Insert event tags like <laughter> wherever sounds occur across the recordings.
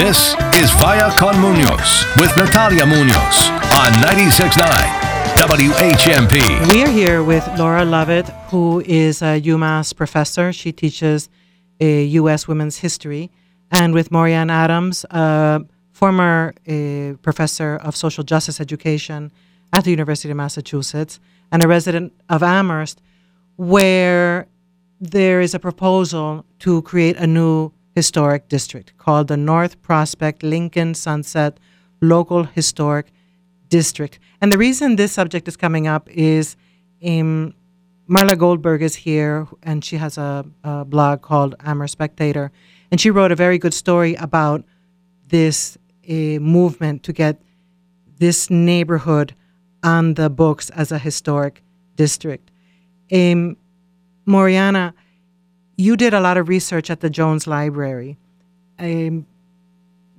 This is Vaya con Munoz with Natalia Munoz on 96.9 WHMP. We are here with Laura Lovett, who is a UMass professor. She teaches uh, U.S. women's history, and with Maurianne Adams, a former uh, professor of social justice education at the University of Massachusetts and a resident of Amherst, where there is a proposal to create a new historic district called the North Prospect Lincoln Sunset Local Historic District. And the reason this subject is coming up is um, Marla Goldberg is here, and she has a, a blog called Amherst Spectator, and she wrote a very good story about this uh, movement to get this neighborhood on the books as a historic district. Um, Moriana, you did a lot of research at the Jones Library. Um,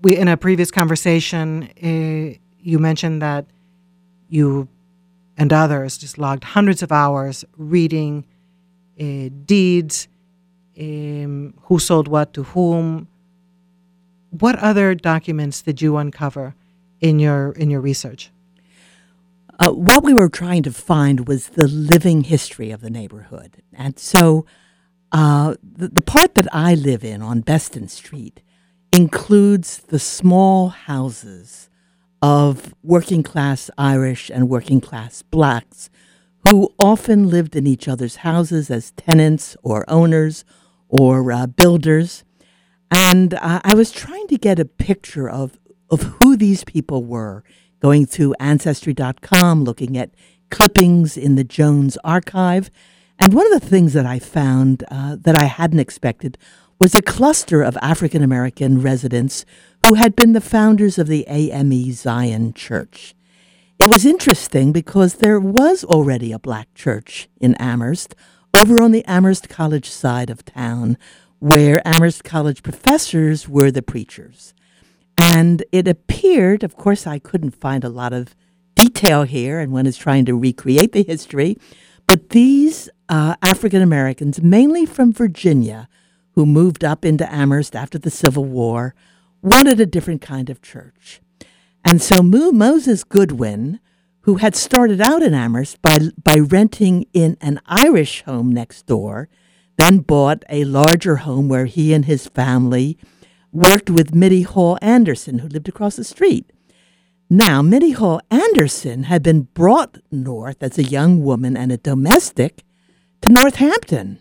we in a previous conversation, uh, you mentioned that you and others just logged hundreds of hours reading uh, deeds, um, who sold what to whom. What other documents did you uncover in your in your research? Uh, what we were trying to find was the living history of the neighborhood, and so uh, the, the part that I live in on Beston Street includes the small houses of working class Irish and working class blacks who often lived in each other's houses as tenants or owners or uh, builders. And uh, I was trying to get a picture of, of who these people were, going to Ancestry.com, looking at clippings in the Jones archive. And one of the things that I found uh, that I hadn't expected was a cluster of African American residents who had been the founders of the AME Zion Church. It was interesting because there was already a black church in Amherst, over on the Amherst College side of town, where Amherst College professors were the preachers. And it appeared, of course, I couldn't find a lot of detail here, and one is trying to recreate the history, but these uh, African Americans, mainly from Virginia, who moved up into Amherst after the Civil War, wanted a different kind of church. And so Mo- Moses Goodwin, who had started out in Amherst by, by renting in an Irish home next door, then bought a larger home where he and his family worked with Mittie Hall Anderson, who lived across the street. Now, Mittie Hall Anderson had been brought north as a young woman and a domestic to Northampton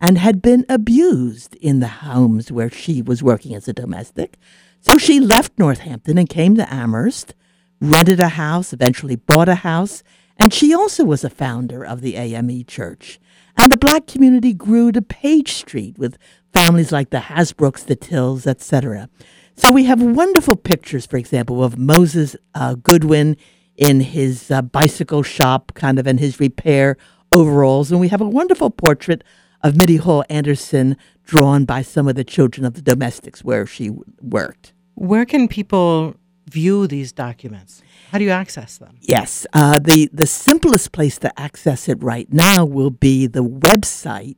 and had been abused in the homes where she was working as a domestic. So she left Northampton and came to Amherst, rented a house, eventually bought a house, and she also was a founder of the AME Church. And the black community grew to Page Street with families like the Hasbrooks, the Tills, etc. So we have wonderful pictures, for example, of Moses uh, Goodwin in his uh, bicycle shop, kind of in his repair overalls, and we have a wonderful portrait of Mittie Hall Anderson drawn by some of the children of the domestics where she worked. Where can people view these documents? How do you access them? Yes, uh, the the simplest place to access it right now will be the website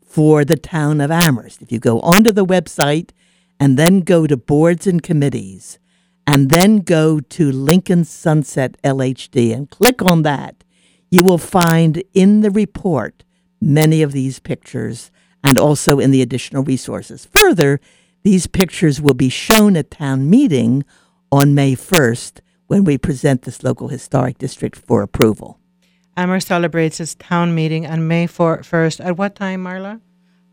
for the town of Amherst. If you go onto the website and then go to boards and committees, and then go to Lincoln Sunset LHD and click on that, you will find in the report many of these pictures and also in the additional resources. Further, these pictures will be shown at town meeting on May 1st when we present this local historic district for approval. Amherst celebrates its town meeting on May 4- 1st. At what time, Marla?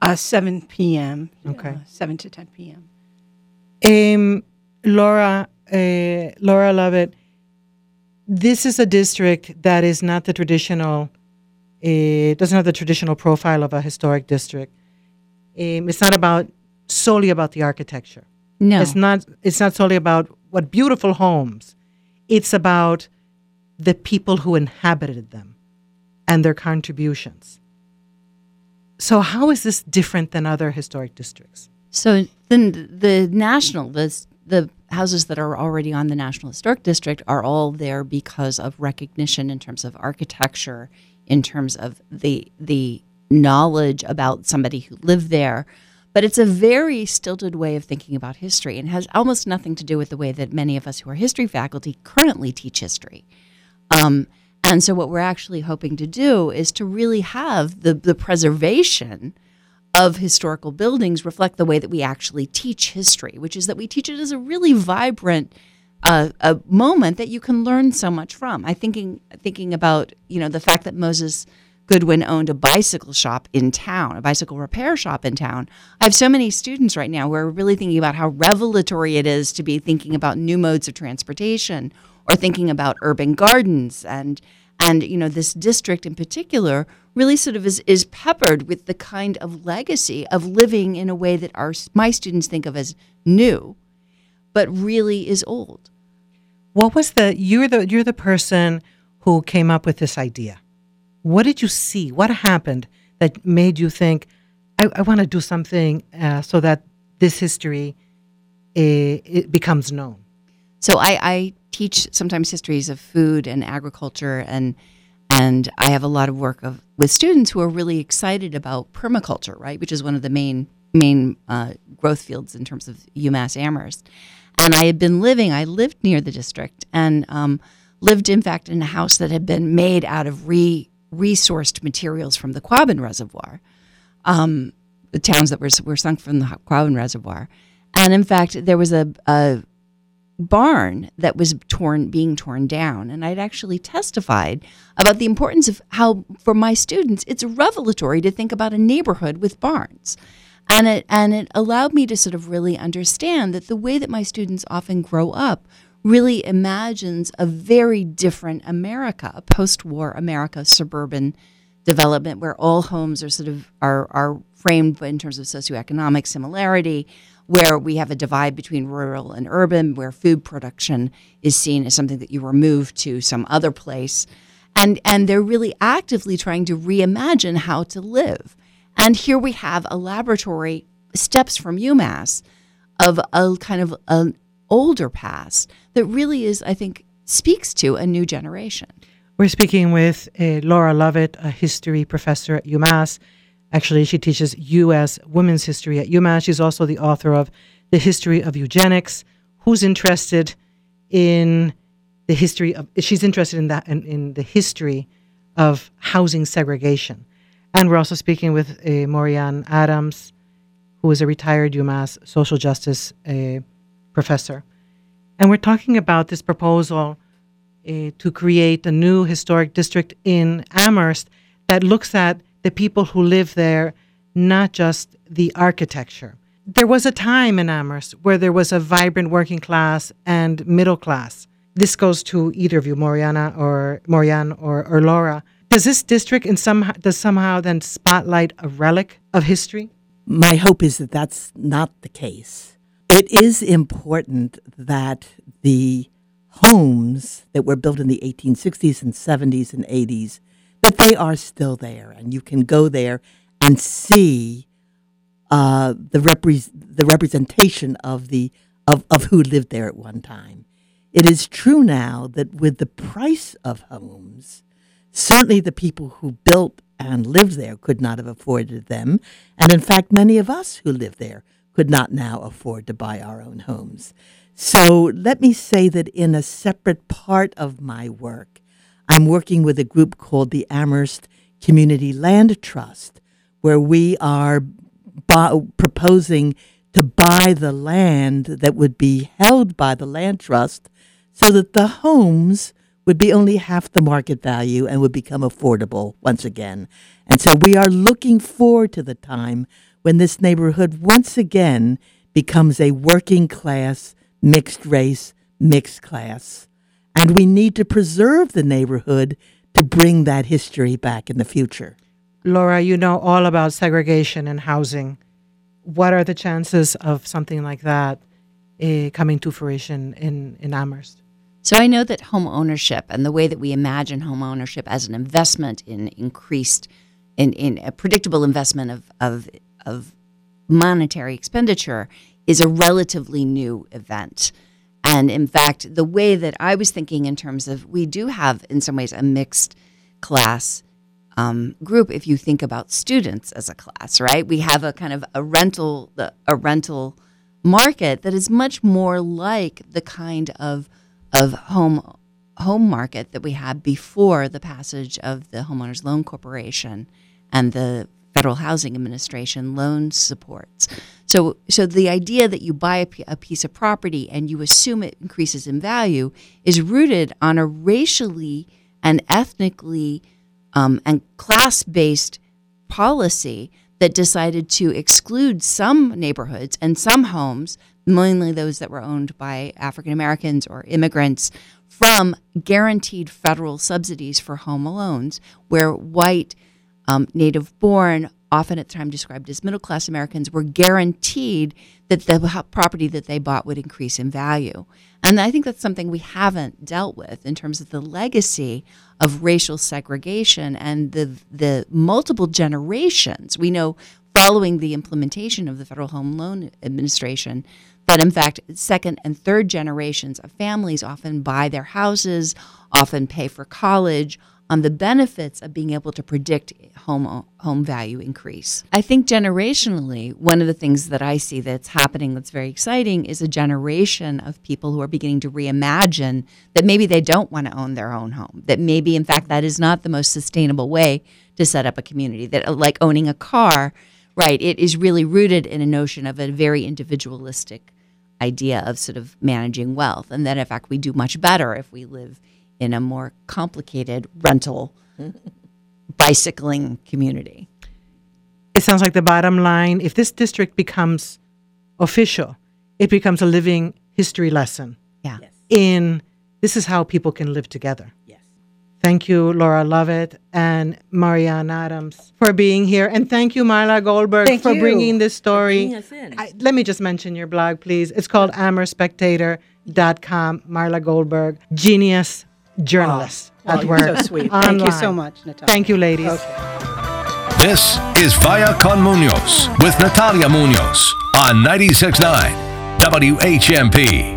Uh, 7 p.m. Okay. Uh, 7 to 10 p.m. Um, Laura, uh, Laura Lovett, this is a district that is not the traditional, it doesn't have the traditional profile of a historic district. Um, it's not about solely about the architecture. No. It's not. It's not solely about what beautiful homes. It's about the people who inhabited them and their contributions. So, how is this different than other historic districts? So then the national, the, the houses that are already on the National Historic District are all there because of recognition in terms of architecture, in terms of the the knowledge about somebody who lived there. but it's a very stilted way of thinking about history and has almost nothing to do with the way that many of us who are history faculty currently teach history. Um, and so, what we're actually hoping to do is to really have the, the preservation of historical buildings reflect the way that we actually teach history, which is that we teach it as a really vibrant uh, a moment that you can learn so much from. I thinking thinking about you know the fact that Moses Goodwin owned a bicycle shop in town, a bicycle repair shop in town. I have so many students right now who are really thinking about how revelatory it is to be thinking about new modes of transportation or thinking about urban gardens and and you know this district in particular really sort of is, is peppered with the kind of legacy of living in a way that our my students think of as new but really is old What was the you're the you're the person who came up with this idea. What did you see? What happened that made you think, I, I want to do something uh, so that this history uh, it becomes known? So I, I teach sometimes histories of food and agriculture, and and I have a lot of work of with students who are really excited about permaculture, right, which is one of the main main uh, growth fields in terms of UMass Amherst. And I had been living, I lived near the district, and um, lived in fact in a house that had been made out of re resourced materials from the Quabbin Reservoir, um, the towns that were were sunk from the Quabbin Reservoir. And in fact, there was a, a barn that was torn being torn down. And i'd actually testified about the importance of how for my students it's revelatory to think about a neighborhood with barns. And it and it allowed me to sort of really understand that the way that my students often grow up really imagines a very different america a post-war america suburban development where all homes are sort of are, are framed in terms of socioeconomic similarity where we have a divide between rural and urban, where food production is seen as something that you remove to some other place. And, and they're really actively trying to reimagine how to live. And here we have a laboratory steps from UMass of a kind of an older past that really is, I think, speaks to a new generation. We're speaking with uh, Laura Lovett, a history professor at UMass. Actually, she teaches U.S. women's history at UMass. She's also the author of The History of Eugenics. Who's interested in the history of? She's interested in that in, in the history of housing segregation. And we're also speaking with uh, Maurianne Adams, who is a retired UMass social justice uh, professor. And we're talking about this proposal uh, to create a new historic district in Amherst that looks at the people who live there, not just the architecture. There was a time in Amherst where there was a vibrant working class and middle class. This goes to either of you, Moriana or Maurianne or, or Laura. Does this district in some does somehow then spotlight a relic of history? My hope is that that's not the case. It is important that the homes that were built in the 1860s and 70s and 80s that they are still there, and you can go there and see uh, the repre- the representation of the of, of who lived there at one time. It is true now that with the price of homes, certainly the people who built and lived there could not have afforded them, and in fact, many of us who live there could not now afford to buy our own homes. So let me say that in a separate part of my work, I'm working with a group called the Amherst Community Land Trust, where we are proposing to buy the land that would be held by the land trust so that the homes would be only half the market value and would become affordable once again. And so we are looking forward to the time when this neighborhood once again becomes a working class, mixed race, mixed class. And we need to preserve the neighborhood to bring that history back in the future. Laura, you know all about segregation and housing. What are the chances of something like that uh, coming to fruition in, in Amherst? So I know that home ownership and the way that we imagine home ownership as an investment in increased, in, in a predictable investment of, of, of monetary expenditure is a relatively new event. And in fact, the way that I was thinking in terms of we do have, in some ways, a mixed class um, group if you think about students as a class, right? We have a kind of a rental a rental market that is much more like the kind of of home home market that we had before the passage of the homeowners loan corporation and the federal housing administration loan supports. So so the idea that you buy a, piece of property and you assume it increases in value is rooted on a racially and ethnically um, and class based policy that decided to exclude some neighborhoods and some homes, mainly those that were owned by African Americans or immigrants, from guaranteed federal subsidies for home loans, where white, um, native born, often at the time described as middle class Americans, were guaranteed that the property that they bought would increase in value. And I think that's something we haven't dealt with in terms of the legacy of racial segregation and the the multiple generations. We know following the implementation of the Federal Home Loan Administration that in fact second and third generations of families often buy their houses, often pay for college on the benefits of being able to predict home home value increase. I think generationally, one of the things that I see that's happening that's very exciting is a generation of people who are beginning to reimagine that maybe they don't want to own their own home. That maybe in fact that is not the most sustainable way to set up a community. That uh, like owning a car, right, it is really rooted in a notion of a very individualistic idea of sort of managing wealth and that in fact we do much better if we live in a more complicated rental <laughs> bicycling community. It sounds like the bottom line if this district becomes official, it becomes a living history lesson Yeah. in this is how people can live together. Yes. Thank you, Laura Lovett and Marianne Adams, for being here. And thank you, Marla Goldberg, Thank for you bringing this story. bringing us in. I, let me just mention your blog, please. It's called AmherSpectator.com. Marla Goldberg, genius journalist Oh, at you're work. so sweet. Thank you so much, Natalia. Thank you, ladies. This is Vaya Con Munoz with Natalia Munoz on 96.9 WHMP.